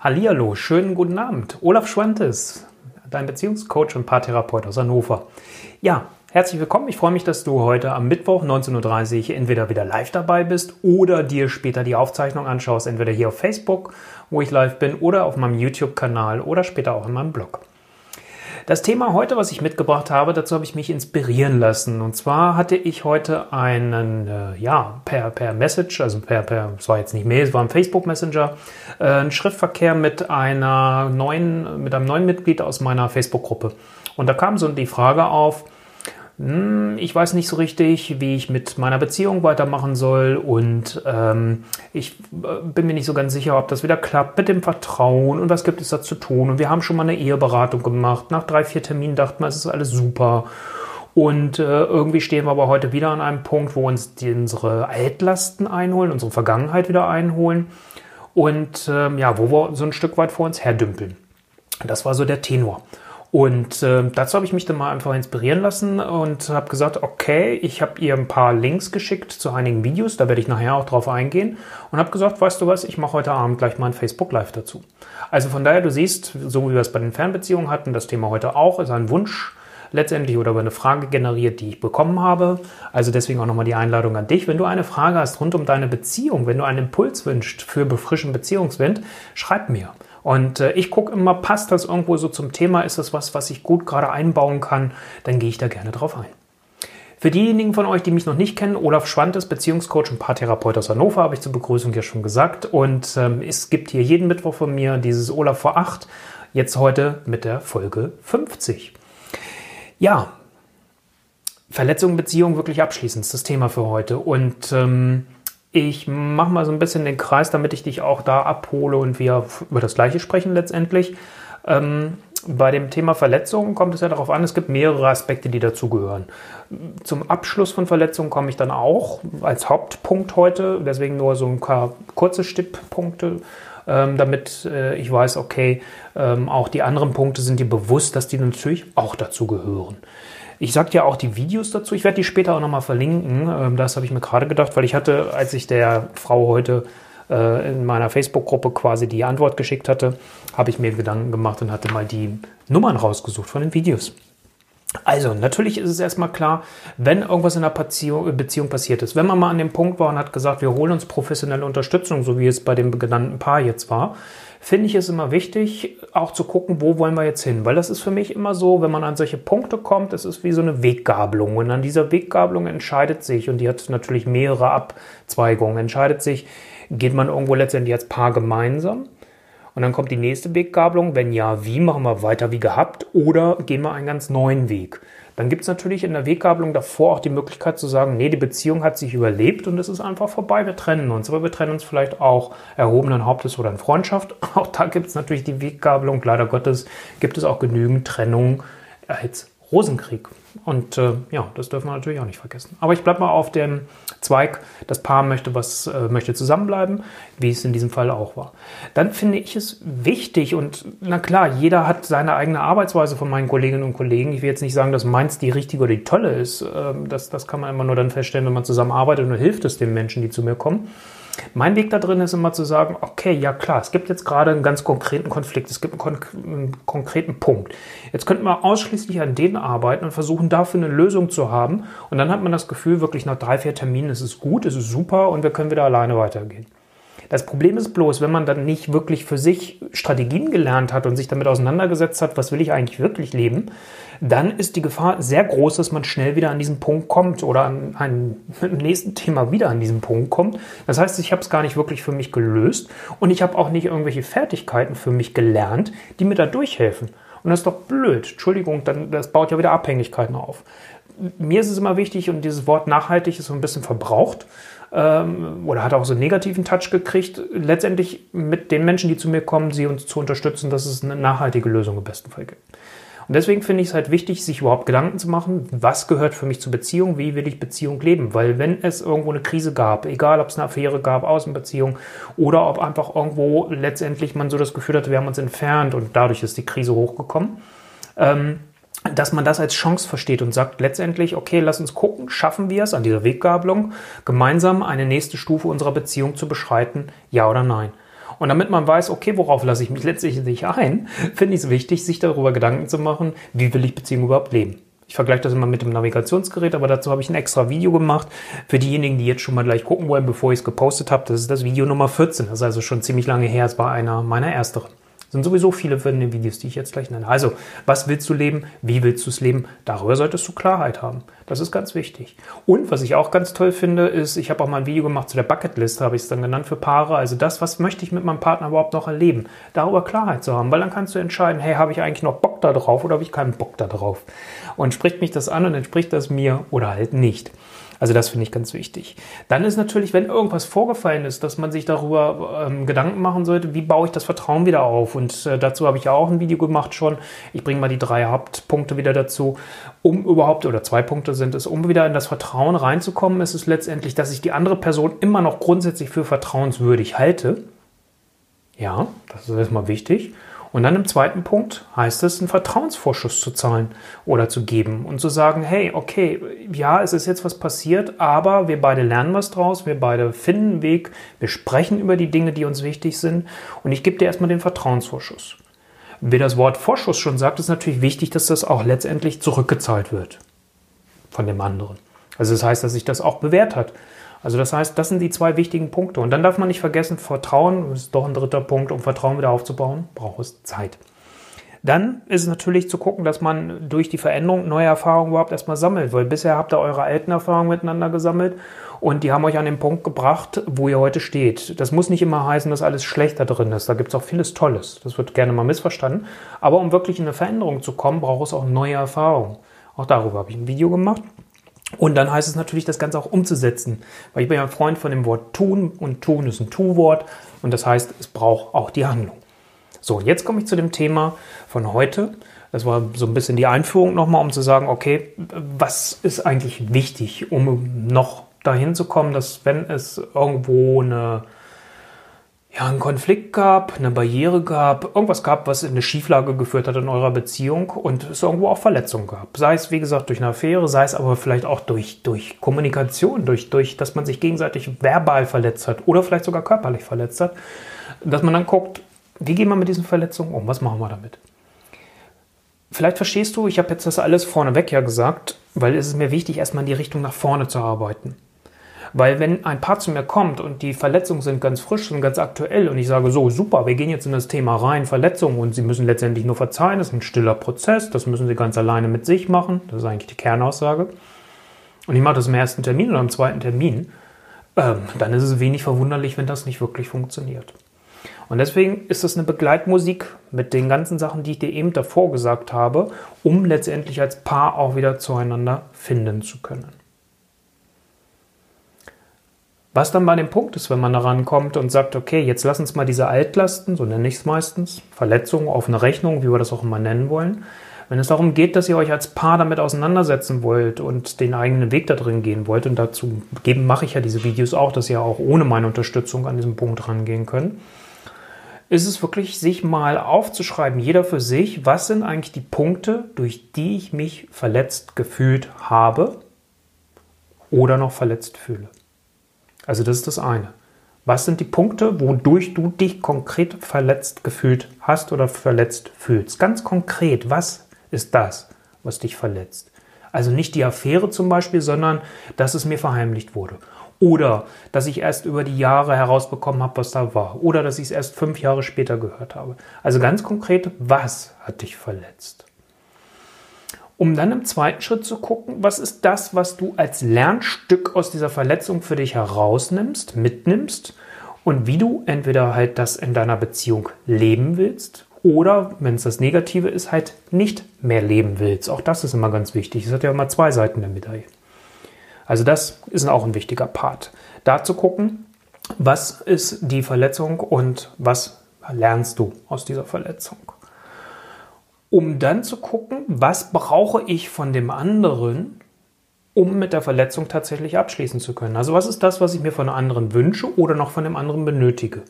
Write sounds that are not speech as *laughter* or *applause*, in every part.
Hallihallo, schönen guten Abend. Olaf Schwantes, dein Beziehungscoach und Paartherapeut aus Hannover. Ja, herzlich willkommen. Ich freue mich, dass du heute am Mittwoch 19.30 Uhr entweder wieder live dabei bist oder dir später die Aufzeichnung anschaust, entweder hier auf Facebook, wo ich live bin, oder auf meinem YouTube-Kanal oder später auch in meinem Blog. Das Thema heute, was ich mitgebracht habe, dazu habe ich mich inspirieren lassen. Und zwar hatte ich heute einen, äh, ja, per, per Message, also per, per, es war jetzt nicht Mail, es war ein Facebook Messenger, äh, einen Schriftverkehr mit einer neuen, mit einem neuen Mitglied aus meiner Facebook-Gruppe. Und da kam so die Frage auf, ich weiß nicht so richtig, wie ich mit meiner Beziehung weitermachen soll und ähm, ich äh, bin mir nicht so ganz sicher, ob das wieder klappt mit dem Vertrauen und was gibt es da zu tun. Und wir haben schon mal eine Eheberatung gemacht. Nach drei, vier Terminen dachten wir, es ist alles super. Und äh, irgendwie stehen wir aber heute wieder an einem Punkt, wo uns die, unsere Altlasten einholen, unsere Vergangenheit wieder einholen und ähm, ja, wo wir so ein Stück weit vor uns herdümpeln. Das war so der Tenor. Und äh, dazu habe ich mich dann mal einfach inspirieren lassen und habe gesagt, okay, ich habe ihr ein paar Links geschickt zu einigen Videos, da werde ich nachher auch drauf eingehen und habe gesagt, weißt du was, ich mache heute Abend gleich mal ein Facebook Live dazu. Also von daher, du siehst, so wie wir es bei den Fernbeziehungen hatten, das Thema heute auch, ist ein Wunsch letztendlich oder eine Frage generiert, die ich bekommen habe. Also deswegen auch nochmal die Einladung an dich. Wenn du eine Frage hast rund um deine Beziehung, wenn du einen Impuls wünschst für befrischen Beziehungswind, schreib mir. Und äh, ich gucke immer, passt das irgendwo so zum Thema? Ist das was, was ich gut gerade einbauen kann? Dann gehe ich da gerne drauf ein. Für diejenigen von euch, die mich noch nicht kennen, Olaf Schwantes, Beziehungscoach und Paartherapeut aus Hannover, habe ich zur Begrüßung ja schon gesagt. Und ähm, es gibt hier jeden Mittwoch von mir dieses Olaf vor 8, jetzt heute mit der Folge 50. Ja, Verletzung, Beziehung wirklich abschließend, ist das Thema für heute. Und ähm, ich mache mal so ein bisschen den Kreis, damit ich dich auch da abhole und wir über das Gleiche sprechen letztendlich. Ähm, bei dem Thema Verletzungen kommt es ja darauf an, es gibt mehrere Aspekte, die dazugehören. Zum Abschluss von Verletzungen komme ich dann auch als Hauptpunkt heute, deswegen nur so ein paar kurze Stipppunkte, ähm, damit äh, ich weiß, okay, ähm, auch die anderen Punkte sind dir bewusst, dass die natürlich auch dazugehören. Ich sage ja auch die Videos dazu. Ich werde die später auch nochmal verlinken. Ähm, das habe ich mir gerade gedacht, weil ich hatte, als ich der Frau heute äh, in meiner Facebook-Gruppe quasi die Antwort geschickt hatte, habe ich mir Gedanken gemacht und hatte mal die Nummern rausgesucht von den Videos. Also, natürlich ist es erstmal klar, wenn irgendwas in der Beziehung passiert ist, wenn man mal an dem Punkt war und hat gesagt, wir holen uns professionelle Unterstützung, so wie es bei dem genannten Paar jetzt war, finde ich es immer wichtig, auch zu gucken, wo wollen wir jetzt hin. Weil das ist für mich immer so, wenn man an solche Punkte kommt, es ist wie so eine Weggabelung. Und an dieser Weggabelung entscheidet sich, und die hat natürlich mehrere Abzweigungen, entscheidet sich, geht man irgendwo letztendlich als Paar gemeinsam? Und dann kommt die nächste Weggabelung. Wenn ja, wie machen wir weiter wie gehabt? Oder gehen wir einen ganz neuen Weg? Dann gibt es natürlich in der Weggabelung davor auch die Möglichkeit zu sagen, nee, die Beziehung hat sich überlebt und es ist einfach vorbei, wir trennen uns. Aber wir trennen uns vielleicht auch erhobenen Hauptes oder in Freundschaft. *laughs* Auch da gibt es natürlich die Weggabelung. Leider Gottes gibt es auch genügend Trennungen als Rosenkrieg. Und äh, ja, das dürfen wir natürlich auch nicht vergessen. Aber ich bleibe mal auf dem Zweig. Das Paar möchte was, äh, möchte zusammenbleiben, wie es in diesem Fall auch war. Dann finde ich es wichtig und na klar, jeder hat seine eigene Arbeitsweise von meinen Kolleginnen und Kollegen. Ich will jetzt nicht sagen, dass meins die richtige oder die tolle ist. Ähm, das, das kann man immer nur dann feststellen, wenn man zusammenarbeitet und hilft es den Menschen, die zu mir kommen. Mein Weg da drin ist immer zu sagen, okay, ja klar, es gibt jetzt gerade einen ganz konkreten Konflikt, es gibt einen, kon einen konkreten Punkt. Jetzt könnten wir ausschließlich an denen arbeiten und versuchen, dafür eine Lösung zu haben. Und dann hat man das Gefühl, wirklich nach drei, vier Terminen ist es gut, ist es super und wir können wieder alleine weitergehen. Das Problem ist bloß, wenn man dann nicht wirklich für sich Strategien gelernt hat und sich damit auseinandergesetzt hat, was will ich eigentlich wirklich leben, dann ist die Gefahr sehr groß, dass man schnell wieder an diesen Punkt kommt oder an einem *laughs* nächsten Thema wieder an diesen Punkt kommt. Das heißt, ich habe es gar nicht wirklich für mich gelöst und ich habe auch nicht irgendwelche Fertigkeiten für mich gelernt, die mir da durchhelfen. Und das ist doch blöd. Entschuldigung, dann, das baut ja wieder Abhängigkeiten auf. Mir ist es immer wichtig und dieses Wort nachhaltig ist so ein bisschen verbraucht ähm, oder hat auch so einen negativen Touch gekriegt, letztendlich mit den Menschen, die zu mir kommen, sie uns zu unterstützen, dass es eine nachhaltige Lösung im besten Fall gibt. Und deswegen finde ich es halt wichtig, sich überhaupt Gedanken zu machen, was gehört für mich zur Beziehung, wie will ich Beziehung leben. Weil wenn es irgendwo eine Krise gab, egal ob es eine Affäre gab, Außenbeziehung oder ob einfach irgendwo letztendlich man so das Gefühl hatte, wir haben uns entfernt und dadurch ist die Krise hochgekommen, ähm, dass man das als Chance versteht und sagt letztendlich, okay, lass uns gucken, schaffen wir es an dieser Weggabelung, gemeinsam eine nächste Stufe unserer Beziehung zu beschreiten, ja oder nein. Und damit man weiß, okay, worauf lasse ich mich letztlich ein, finde ich es wichtig, sich darüber Gedanken zu machen, wie will ich Beziehung überhaupt leben. Ich vergleiche das immer mit dem Navigationsgerät, aber dazu habe ich ein extra Video gemacht. Für diejenigen, die jetzt schon mal gleich gucken wollen, bevor ich es gepostet habe, das ist das Video Nummer 14. Das ist also schon ziemlich lange her. Es war einer meiner ersteren. Sind sowieso viele von den Videos, die ich jetzt gleich nenne. Also, was willst du leben? Wie willst du es leben? Darüber solltest du Klarheit haben. Das ist ganz wichtig. Und was ich auch ganz toll finde, ist, ich habe auch mal ein Video gemacht zu der Bucketlist, habe ich es dann genannt für Paare. Also das, was möchte ich mit meinem Partner überhaupt noch erleben? Darüber Klarheit zu haben, weil dann kannst du entscheiden, hey, habe ich eigentlich noch Bock da drauf oder habe ich keinen Bock da drauf? Und spricht mich das an und entspricht das mir oder halt nicht. Also das finde ich ganz wichtig. Dann ist natürlich, wenn irgendwas vorgefallen ist, dass man sich darüber ähm, Gedanken machen sollte, wie baue ich das Vertrauen wieder auf. Und äh, dazu habe ich ja auch ein Video gemacht schon. Ich bringe mal die drei Hauptpunkte wieder dazu, um überhaupt, oder zwei Punkte sind es, um wieder in das Vertrauen reinzukommen, ist es letztendlich, dass ich die andere Person immer noch grundsätzlich für vertrauenswürdig halte. Ja, das ist erstmal wichtig. Und dann im zweiten Punkt heißt es, einen Vertrauensvorschuss zu zahlen oder zu geben und zu sagen, hey, okay, ja, es ist jetzt was passiert, aber wir beide lernen was draus, wir beide finden einen Weg, wir sprechen über die Dinge, die uns wichtig sind und ich gebe dir erstmal den Vertrauensvorschuss. Wie das Wort Vorschuss schon sagt, ist natürlich wichtig, dass das auch letztendlich zurückgezahlt wird von dem anderen. Also das heißt, dass sich das auch bewährt hat. Also das heißt, das sind die zwei wichtigen Punkte. Und dann darf man nicht vergessen, Vertrauen, ist doch ein dritter Punkt, um Vertrauen wieder aufzubauen, braucht es Zeit. Dann ist es natürlich zu gucken, dass man durch die Veränderung neue Erfahrungen überhaupt erstmal sammelt, weil bisher habt ihr eure alten Erfahrungen miteinander gesammelt und die haben euch an den Punkt gebracht, wo ihr heute steht. Das muss nicht immer heißen, dass alles schlechter drin ist. Da gibt es auch vieles Tolles. Das wird gerne mal missverstanden. Aber um wirklich in eine Veränderung zu kommen, braucht es auch neue Erfahrungen. Auch darüber habe ich ein Video gemacht. Und dann heißt es natürlich, das Ganze auch umzusetzen. Weil ich bin ja ein Freund von dem Wort tun und tun ist ein Tu-Wort und das heißt, es braucht auch die Handlung. So, jetzt komme ich zu dem Thema von heute. Das war so ein bisschen die Einführung nochmal, um zu sagen, okay, was ist eigentlich wichtig, um noch dahin zu kommen, dass wenn es irgendwo eine ja, einen Konflikt gab, eine Barriere gab, irgendwas gab, was in eine Schieflage geführt hat in eurer Beziehung und es irgendwo auch Verletzungen gab. Sei es, wie gesagt, durch eine Affäre, sei es aber vielleicht auch durch, durch Kommunikation, durch, durch, dass man sich gegenseitig verbal verletzt hat oder vielleicht sogar körperlich verletzt hat, dass man dann guckt, wie gehen wir mit diesen Verletzungen um? Was machen wir damit? Vielleicht verstehst du, ich habe jetzt das alles vorneweg ja gesagt, weil es ist mir wichtig, erstmal in die Richtung nach vorne zu arbeiten. Weil wenn ein Paar zu mir kommt und die Verletzungen sind ganz frisch und ganz aktuell und ich sage so, super, wir gehen jetzt in das Thema rein, Verletzungen und Sie müssen letztendlich nur verzeihen, das ist ein stiller Prozess, das müssen Sie ganz alleine mit sich machen, das ist eigentlich die Kernaussage. Und ich mache das im ersten Termin oder im zweiten Termin, ähm, dann ist es wenig verwunderlich, wenn das nicht wirklich funktioniert. Und deswegen ist es eine Begleitmusik mit den ganzen Sachen, die ich dir eben davor gesagt habe, um letztendlich als Paar auch wieder zueinander finden zu können. Was dann bei dem Punkt ist, wenn man da rankommt und sagt, okay, jetzt lass uns mal diese Altlasten, so nenne ich es meistens, Verletzungen, offene Rechnung, wie wir das auch immer nennen wollen, wenn es darum geht, dass ihr euch als Paar damit auseinandersetzen wollt und den eigenen Weg da drin gehen wollt, und dazu geben, mache ich ja diese Videos auch, dass ihr auch ohne meine Unterstützung an diesem Punkt rangehen könnt, ist es wirklich, sich mal aufzuschreiben, jeder für sich, was sind eigentlich die Punkte, durch die ich mich verletzt gefühlt habe oder noch verletzt fühle. Also das ist das eine. Was sind die Punkte, wodurch du dich konkret verletzt gefühlt hast oder verletzt fühlst? Ganz konkret, was ist das, was dich verletzt? Also nicht die Affäre zum Beispiel, sondern dass es mir verheimlicht wurde. Oder dass ich erst über die Jahre herausbekommen habe, was da war. Oder dass ich es erst fünf Jahre später gehört habe. Also ganz konkret, was hat dich verletzt? Um dann im zweiten Schritt zu gucken, was ist das, was du als Lernstück aus dieser Verletzung für dich herausnimmst, mitnimmst und wie du entweder halt das in deiner Beziehung leben willst oder, wenn es das Negative ist, halt nicht mehr leben willst. Auch das ist immer ganz wichtig. Es hat ja immer zwei Seiten der Medaille. Also das ist auch ein wichtiger Part. Da zu gucken, was ist die Verletzung und was lernst du aus dieser Verletzung um dann zu gucken, was brauche ich von dem anderen, um mit der Verletzung tatsächlich abschließen zu können. Also was ist das, was ich mir von einem anderen wünsche oder noch von dem anderen benötige.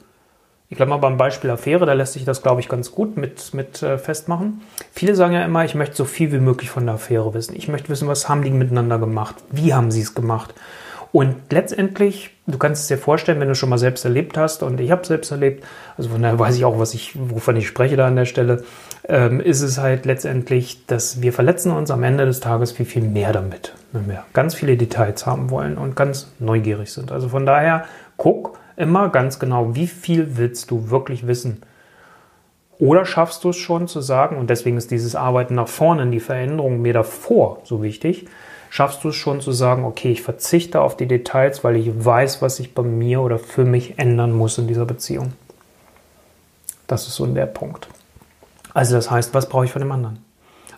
Ich glaube mal beim Beispiel Affäre, da lässt sich das, glaube ich, ganz gut mit, mit äh, festmachen. Viele sagen ja immer, ich möchte so viel wie möglich von der Affäre wissen. Ich möchte wissen, was haben die miteinander gemacht? Wie haben sie es gemacht? Und letztendlich, du kannst es dir vorstellen, wenn du schon mal selbst erlebt hast, und ich habe selbst erlebt, also von daher weiß ich auch, was ich, wovon ich spreche da an der Stelle, ähm, ist es halt letztendlich, dass wir verletzen uns am Ende des Tages viel, viel mehr damit, wenn wir ganz viele Details haben wollen und ganz neugierig sind. Also von daher, guck immer ganz genau, wie viel willst du wirklich wissen. Oder schaffst du es schon zu sagen, und deswegen ist dieses Arbeiten nach vorne, die Veränderung mir davor so wichtig, schaffst du es schon zu sagen, okay, ich verzichte auf die Details, weil ich weiß, was ich bei mir oder für mich ändern muss in dieser Beziehung. Das ist so der Punkt. Also das heißt, was brauche ich von dem anderen?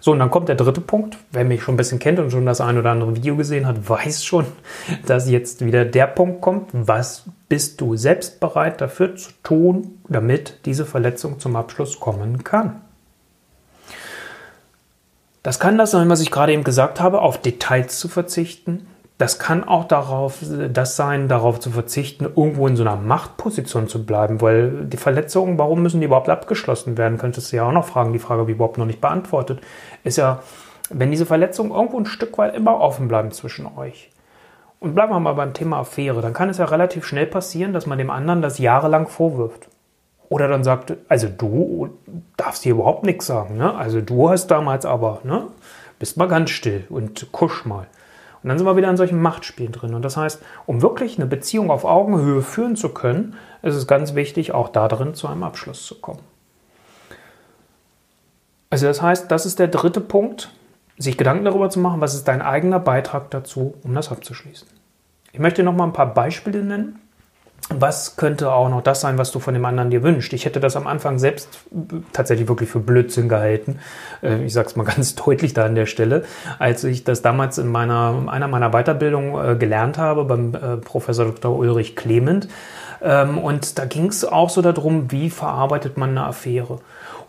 So, und dann kommt der dritte Punkt. Wer mich schon ein bisschen kennt und schon das ein oder andere Video gesehen hat, weiß schon, *laughs* dass jetzt wieder der Punkt kommt. Was bist du selbst bereit dafür zu tun, damit diese Verletzung zum Abschluss kommen kann? Das kann das sein, was ich gerade eben gesagt habe, auf Details zu verzichten. Das kann auch darauf, das sein, darauf zu verzichten, irgendwo in so einer Machtposition zu bleiben, weil die Verletzungen, warum müssen die überhaupt abgeschlossen werden? Könntest du ja auch noch fragen. Die Frage ich überhaupt noch nicht beantwortet. Ist ja, wenn diese Verletzungen irgendwo ein Stück weit immer offen bleiben zwischen euch. Und bleiben wir mal beim Thema Affäre, dann kann es ja relativ schnell passieren, dass man dem anderen das jahrelang vorwirft. Oder dann sagt, also du darfst hier überhaupt nichts sagen. Ne? Also du hast damals aber, ne? bist mal ganz still und kusch mal. Und dann sind wir wieder in solchen Machtspielen drin. Und das heißt, um wirklich eine Beziehung auf Augenhöhe führen zu können, ist es ganz wichtig, auch da drin zu einem Abschluss zu kommen. Also das heißt, das ist der dritte Punkt, sich Gedanken darüber zu machen, was ist dein eigener Beitrag dazu, um das abzuschließen. Ich möchte noch mal ein paar Beispiele nennen was könnte auch noch das sein, was du von dem anderen dir wünschst? Ich hätte das am Anfang selbst tatsächlich wirklich für Blödsinn gehalten. Äh, ich sage es mal *laughs* ganz deutlich da an der Stelle. Als ich das damals in meiner, einer meiner Weiterbildungen äh, gelernt habe beim äh, Professor Dr. Ulrich Clement. Ähm, und da ging es auch so darum, wie verarbeitet man eine Affäre.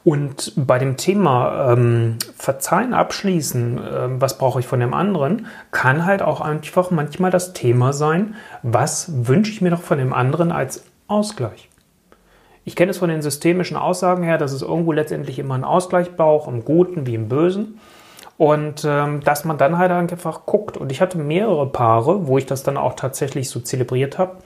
Und bei dem Thema ähm, Verzeihen, abschließen, äh, was brauche ich von dem anderen, kann halt auch einfach manchmal das Thema sein, was wünsche ich mir doch von dem anderen als Ausgleich. Ich kenne es von den systemischen Aussagen her, dass es irgendwo letztendlich immer einen Ausgleich braucht, im Guten wie im Bösen. Und ähm, dass man dann halt einfach guckt. Und ich hatte mehrere Paare, wo ich das dann auch tatsächlich so zelebriert habe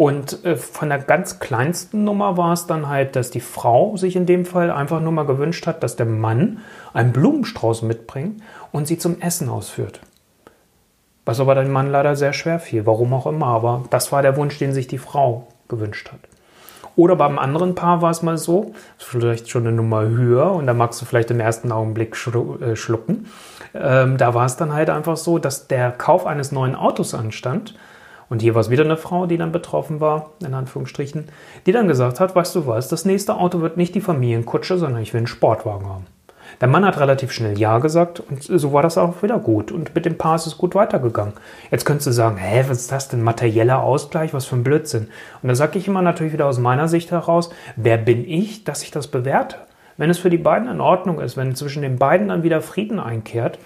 und äh, von der ganz kleinsten Nummer war es dann halt, dass die Frau sich in dem Fall einfach nur mal gewünscht hat, dass der Mann einen Blumenstrauß mitbringt und sie zum Essen ausführt. Was aber dem Mann leider sehr schwer fiel, warum auch immer, aber das war der Wunsch, den sich die Frau gewünscht hat. Oder beim anderen Paar war es mal so, vielleicht schon eine Nummer höher und da magst du vielleicht im ersten Augenblick äh, schlucken. Ähm, da war es dann halt einfach so, dass der Kauf eines neuen Autos anstand und hier war es wieder eine Frau, die dann betroffen war, in Anführungsstrichen, die dann gesagt hat, weißt du was, das nächste Auto wird nicht die Familienkutsche, sondern ich will einen Sportwagen haben. Der Mann hat relativ schnell Ja gesagt und so war das auch wieder gut. Und mit dem Paar ist es gut weitergegangen. Jetzt könntest du sagen, hä, was ist das denn? Materieller Ausgleich? Was für ein Blödsinn. Und da sage ich immer natürlich wieder aus meiner Sicht heraus, wer bin ich, dass ich das bewerte? Wenn es für die beiden in Ordnung ist, wenn zwischen den beiden dann wieder Frieden einkehrt,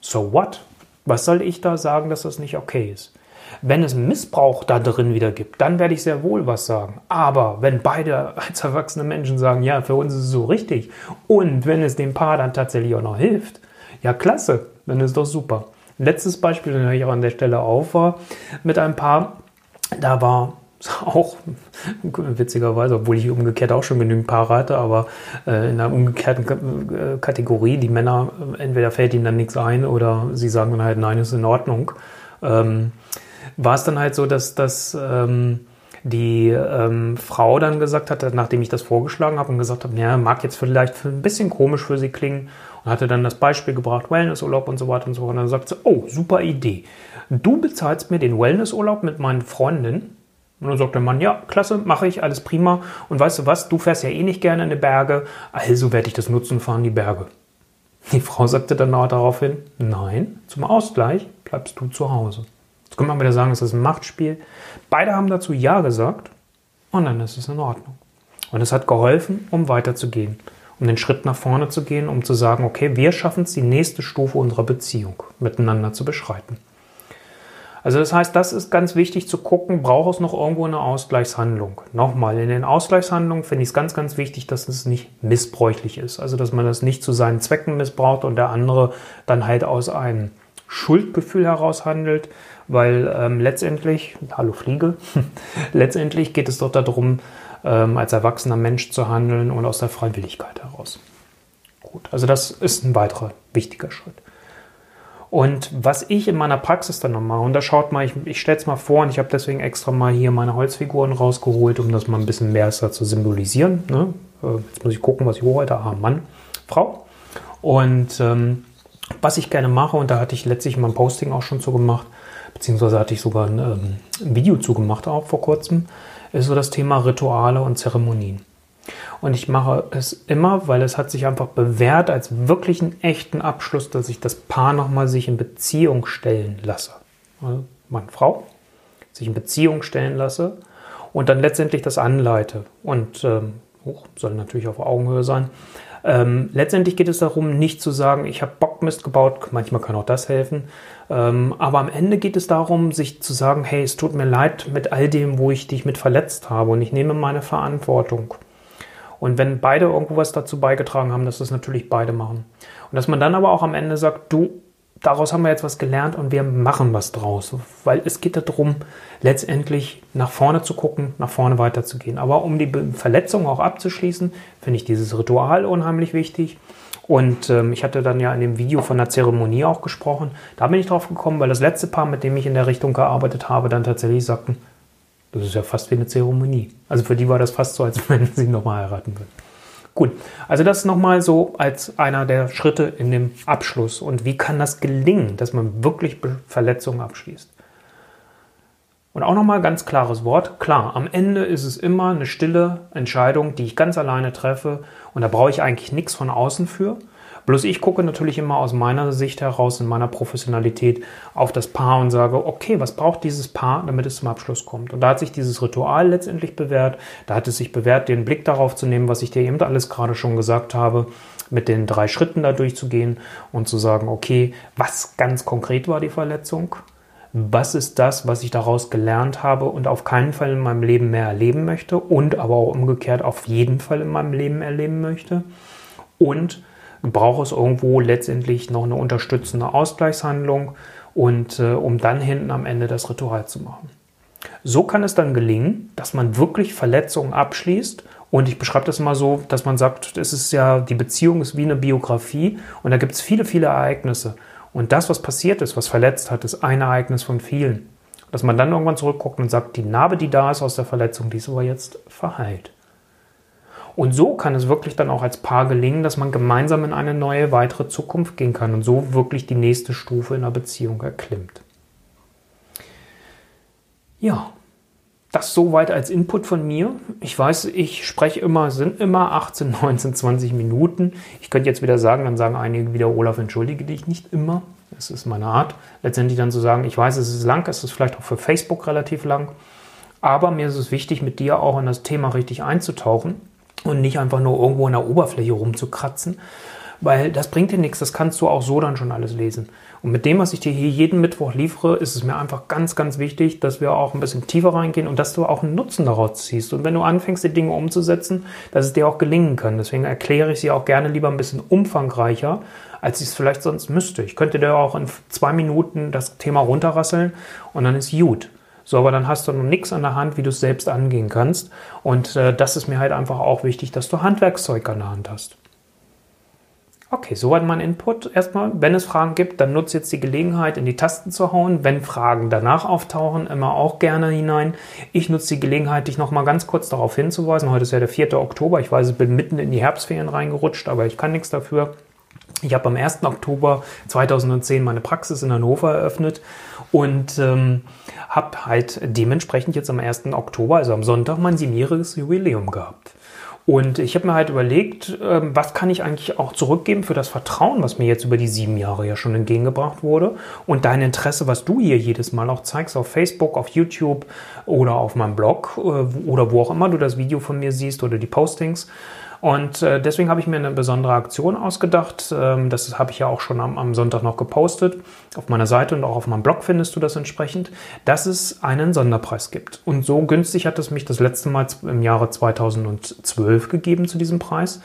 so what? Was soll ich da sagen, dass das nicht okay ist? Wenn es Missbrauch da drin wieder gibt, dann werde ich sehr wohl was sagen. Aber wenn beide als erwachsene Menschen sagen, ja, für uns ist es so richtig und wenn es dem Paar dann tatsächlich auch noch hilft, ja, klasse, dann ist doch super. Letztes Beispiel, das ich auch an der Stelle auf war, mit einem Paar, da war *laughs* auch witzigerweise, obwohl ich umgekehrt auch schon genügend Paare hatte, aber äh, in einer umgekehrten äh, Kategorie, die Männer, entweder fällt ihnen dann nichts ein oder sie sagen dann halt, nein, ist in Ordnung. Ähm, war es dann halt so, dass, dass ähm, die ähm, Frau dann gesagt hat, nachdem ich das vorgeschlagen habe und gesagt habe, ja, mag jetzt vielleicht ein bisschen komisch für sie klingen und hatte dann das Beispiel gebracht, Wellnessurlaub und so weiter und so fort. Und dann sagt sie, oh, super Idee. Du bezahlst mir den Wellnessurlaub mit meinen Freundinnen. Und dann sagt der Mann, ja, klasse, mache ich, alles prima. Und weißt du was, du fährst ja eh nicht gerne in die Berge, also werde ich das nutzen und fahren die Berge. Die Frau sagte dann daraufhin, nein, zum Ausgleich bleibst du zu Hause. Jetzt kann man wieder sagen, es ist ein Machtspiel. Beide haben dazu Ja gesagt und dann ist es in Ordnung. Und es hat geholfen, um weiterzugehen, um den Schritt nach vorne zu gehen, um zu sagen, okay, wir schaffen es, die nächste Stufe unserer Beziehung miteinander zu beschreiten. Also das heißt, das ist ganz wichtig zu gucken, braucht es noch irgendwo eine Ausgleichshandlung? Nochmal, in den Ausgleichshandlungen finde ich es ganz, ganz wichtig, dass es nicht missbräuchlich ist. Also dass man das nicht zu seinen Zwecken missbraucht und der andere dann halt aus einem Schuldgefühl heraus handelt, weil ähm, letztendlich, hallo Fliege, *laughs* letztendlich geht es doch darum, ähm, als erwachsener Mensch zu handeln und aus der Freiwilligkeit heraus. Gut, also das ist ein weiterer wichtiger Schritt. Und was ich in meiner Praxis dann noch mache, und da schaut mal, ich, ich stelle es mal vor, und ich habe deswegen extra mal hier meine Holzfiguren rausgeholt, um das mal ein bisschen mehr zu symbolisieren. Ne? Äh, jetzt muss ich gucken, was ich heute habe. Mann, Frau. Und ähm, was ich gerne mache, und da hatte ich letztlich mein Posting auch schon zu gemacht, beziehungsweise hatte ich sogar ein, ähm, ein Video zu gemacht auch vor kurzem, ist so das Thema Rituale und Zeremonien. Und ich mache es immer, weil es hat sich einfach bewährt als wirklich einen echten Abschluss, dass ich das Paar nochmal sich in Beziehung stellen lasse. Also Mann, Frau, sich in Beziehung stellen lasse und dann letztendlich das anleite. Und ähm, soll natürlich auf Augenhöhe sein. Ähm, letztendlich geht es darum, nicht zu sagen, ich habe Bockmist gebaut, manchmal kann auch das helfen, ähm, aber am Ende geht es darum, sich zu sagen, hey, es tut mir leid mit all dem, wo ich dich mit verletzt habe und ich nehme meine Verantwortung. Und wenn beide irgendwo was dazu beigetragen haben, dass das natürlich beide machen. Und dass man dann aber auch am Ende sagt, du, daraus haben wir jetzt was gelernt und wir machen was draus. Weil es geht darum, letztendlich nach vorne zu gucken, nach vorne weiterzugehen. Aber um die Verletzung auch abzuschließen, finde ich dieses Ritual unheimlich wichtig. Und ähm, ich hatte dann ja in dem Video von der Zeremonie auch gesprochen. Da bin ich drauf gekommen, weil das letzte Paar, mit dem ich in der Richtung gearbeitet habe, dann tatsächlich sagten, das ist ja fast wie eine Zeremonie. Also für die war das fast so, als *laughs* wenn sie nochmal heiraten würden. Gut, also das nochmal so als einer der Schritte in dem Abschluss. Und wie kann das gelingen, dass man wirklich Verletzungen abschließt? Und auch nochmal ganz klares Wort. Klar, am Ende ist es immer eine stille Entscheidung, die ich ganz alleine treffe. Und da brauche ich eigentlich nichts von außen für. Bloß ich gucke natürlich immer aus meiner Sicht heraus, in meiner Professionalität, auf das Paar und sage, okay, was braucht dieses Paar, damit es zum Abschluss kommt? Und da hat sich dieses Ritual letztendlich bewährt. Da hat es sich bewährt, den Blick darauf zu nehmen, was ich dir eben alles gerade schon gesagt habe, mit den drei Schritten da durchzugehen und zu sagen, okay, was ganz konkret war die Verletzung? was ist das, was ich daraus gelernt habe und auf keinen Fall in meinem Leben mehr erleben möchte und aber auch umgekehrt auf jeden Fall in meinem Leben erleben möchte und braucht es irgendwo letztendlich noch eine unterstützende Ausgleichshandlung und äh, um dann hinten am Ende das Ritual zu machen. So kann es dann gelingen, dass man wirklich Verletzungen abschließt. Und ich beschreibe das immer so, dass man sagt, es ist ja, die Beziehung ist wie eine Biografie und da gibt es viele, viele Ereignisse. Und das, was passiert ist, was verletzt hat, ist ein Ereignis von vielen. Dass man dann irgendwann zurückguckt und sagt, die Narbe, die da ist aus der Verletzung, die ist aber jetzt verheilt. Und so kann es wirklich dann auch als Paar gelingen, dass man gemeinsam in eine neue, weitere Zukunft gehen kann und so wirklich die nächste Stufe in einer Beziehung erklimmt. Ja, das soweit als Input von mir. Ich weiß, ich spreche immer, sind immer 18, 19, 20 Minuten. Ich könnte jetzt wieder sagen, dann sagen einige wieder, Olaf, entschuldige dich nicht immer. Das ist meine Art. Letztendlich dann zu sagen, ich weiß, es ist lang, es ist vielleicht auch für Facebook relativ lang. Aber mir ist es wichtig, mit dir auch in das Thema richtig einzutauchen und nicht einfach nur irgendwo in der Oberfläche rumzukratzen, weil das bringt dir nichts, das kannst du auch so dann schon alles lesen. Und mit dem, was ich dir hier jeden Mittwoch liefere, ist es mir einfach ganz, ganz wichtig, dass wir auch ein bisschen tiefer reingehen und dass du auch einen Nutzen daraus ziehst. Und wenn du anfängst, die Dinge umzusetzen, dass es dir auch gelingen kann. Deswegen erkläre ich sie auch gerne lieber ein bisschen umfangreicher, als ich es vielleicht sonst müsste. Ich könnte dir auch in zwei Minuten das Thema runterrasseln und dann ist gut. So, aber dann hast du noch nichts an der Hand, wie du es selbst angehen kannst. Und äh, das ist mir halt einfach auch wichtig, dass du Handwerkszeug an der Hand hast. Okay, soweit mein Input. Erstmal, wenn es Fragen gibt, dann nutze jetzt die Gelegenheit, in die Tasten zu hauen. Wenn Fragen danach auftauchen, immer auch gerne hinein. Ich nutze die Gelegenheit, dich nochmal ganz kurz darauf hinzuweisen. Heute ist ja der 4. Oktober. Ich weiß, ich bin mitten in die Herbstferien reingerutscht, aber ich kann nichts dafür. Ich habe am 1. Oktober 2010 meine Praxis in Hannover eröffnet und ähm, habe halt dementsprechend jetzt am 1. Oktober, also am Sonntag, mein siebenjähriges Jubiläum gehabt. Und ich habe mir halt überlegt, ähm, was kann ich eigentlich auch zurückgeben für das Vertrauen, was mir jetzt über die sieben Jahre ja schon entgegengebracht wurde und dein Interesse, was du hier jedes Mal auch zeigst auf Facebook, auf YouTube oder auf meinem Blog äh, oder wo auch immer du das Video von mir siehst oder die Postings. Und äh, deswegen habe ich mir eine besondere Aktion ausgedacht. Ähm, das habe ich ja auch schon am, am, Sonntag noch gepostet. Auf meiner Seite und auch auf meinem Blog findest du das entsprechend, dass es einen Sonderpreis gibt. Und so günstig hat es mich das letzte Mal im Jahre 2012 gegeben zu diesem Preis.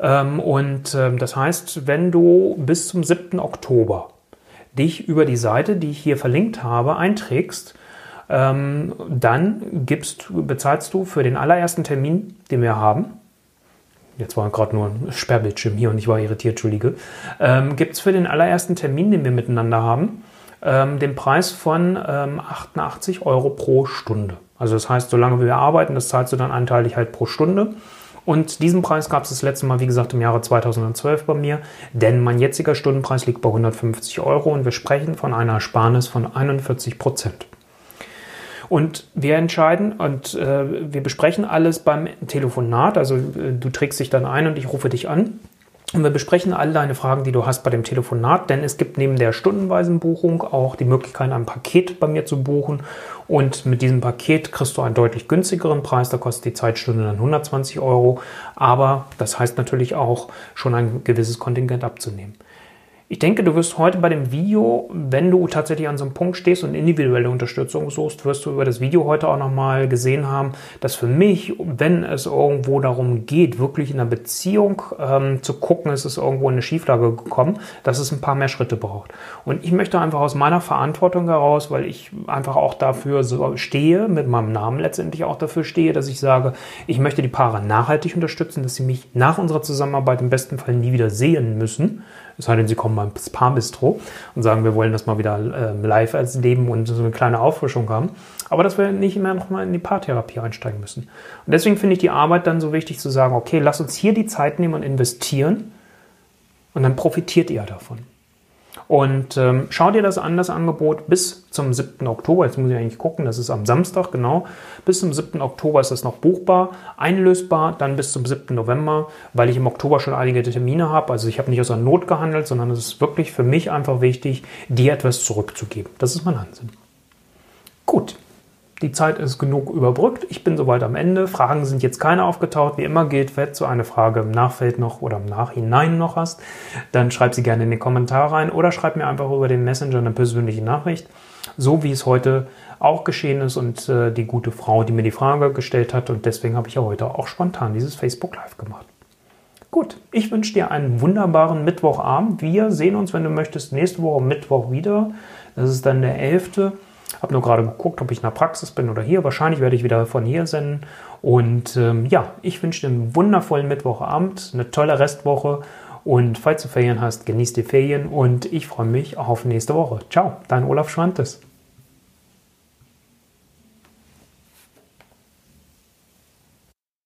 Ähm, und ähm, das heißt, wenn du bis zum 7. Oktober dich über die Seite, die ich hier verlinkt habe, einträgst, ähm, dann gibst, bezahlst du für den allerersten Termin, den wir haben, jetzt war gerade nur ein Sperrbildschirm hier und ich war irritiert, Entschuldige, ähm, gibt es für den allerersten Termin, den wir miteinander haben, ähm, den Preis von ähm, 88 Euro pro Stunde. Also das heißt, solange wir arbeiten, das zahlst du dann anteilig halt pro Stunde. Und diesen Preis gab es das letzte Mal, wie gesagt, im Jahre 2012 bei mir, denn mein jetziger Stundenpreis liegt bei 150 Euro und wir sprechen von einer Ersparnis von 41 Prozent. Und wir entscheiden und äh, wir besprechen alles beim Telefonat. Also äh, du trägst dich dann ein und ich rufe dich an. Und wir besprechen all deine Fragen, die du hast bei dem Telefonat, denn es gibt neben der stundenweisen Buchung auch die Möglichkeit, ein Paket bei mir zu buchen. Und mit diesem Paket kriegst du einen deutlich günstigeren Preis. Da kostet die Zeitstunde dann 120 Euro. Aber das heißt natürlich auch, schon ein gewisses Kontingent abzunehmen. Ich denke, du wirst heute bei dem Video, wenn du tatsächlich an so einem Punkt stehst und individuelle Unterstützung suchst, wirst du über das Video heute auch nochmal gesehen haben, dass für mich, wenn es irgendwo darum geht, wirklich in einer Beziehung ähm, zu gucken, ist es irgendwo in eine Schieflage gekommen, dass es ein paar mehr Schritte braucht. Und ich möchte einfach aus meiner Verantwortung heraus, weil ich einfach auch dafür so stehe, mit meinem Namen letztendlich auch dafür stehe, dass ich sage, ich möchte die Paare nachhaltig unterstützen, dass sie mich nach unserer Zusammenarbeit im besten Fall nie wieder sehen müssen es sei denn, sie kommen beim Spa-Bistro und sagen, wir wollen das mal wieder äh, live als Leben und so eine kleine Auffrischung haben. Aber dass wir nicht mehr nochmal in die Paartherapie einsteigen müssen. Und deswegen finde ich die Arbeit dann so wichtig zu sagen, okay, lass uns hier die Zeit nehmen und investieren und dann profitiert ihr davon. Und ähm, schau dir das an, das Angebot, bis zum 7. Oktober. Jetzt muss ich eigentlich gucken, das ist am Samstag, genau. Bis zum 7. Oktober ist das noch buchbar, einlösbar, dann bis zum 7. November, weil ich im Oktober schon einige Termine habe. Also ich habe nicht aus der Not gehandelt, sondern es ist wirklich für mich einfach wichtig, dir etwas zurückzugeben. Das ist mein Ansinn. Gut, die Zeit ist genug überbrückt. Ich bin soweit am Ende. Fragen sind jetzt keine aufgetaucht. Wie immer gilt, wenn du eine Frage im Nachfeld noch oder im Nachhinein noch hast, dann schreib sie gerne in den Kommentar rein oder schreib mir einfach über den Messenger eine persönliche Nachricht. So wie es heute auch geschehen ist und äh, die gute Frau, die mir die Frage gestellt hat. Und deswegen habe ich ja heute auch spontan dieses Facebook Live gemacht. Gut, ich wünsche dir einen wunderbaren Mittwochabend. Wir sehen uns, wenn du möchtest, nächste Woche Mittwoch wieder. Das ist dann der 11. Habe nur gerade geguckt, ob ich in der Praxis bin oder hier. Wahrscheinlich werde ich wieder von hier senden. Und ähm, ja, ich wünsche dir einen wundervollen Mittwochabend, eine tolle Restwoche. Und falls du Ferien hast, genieß die Ferien und ich freue mich auf nächste Woche. Ciao, dein Olaf Schwantes.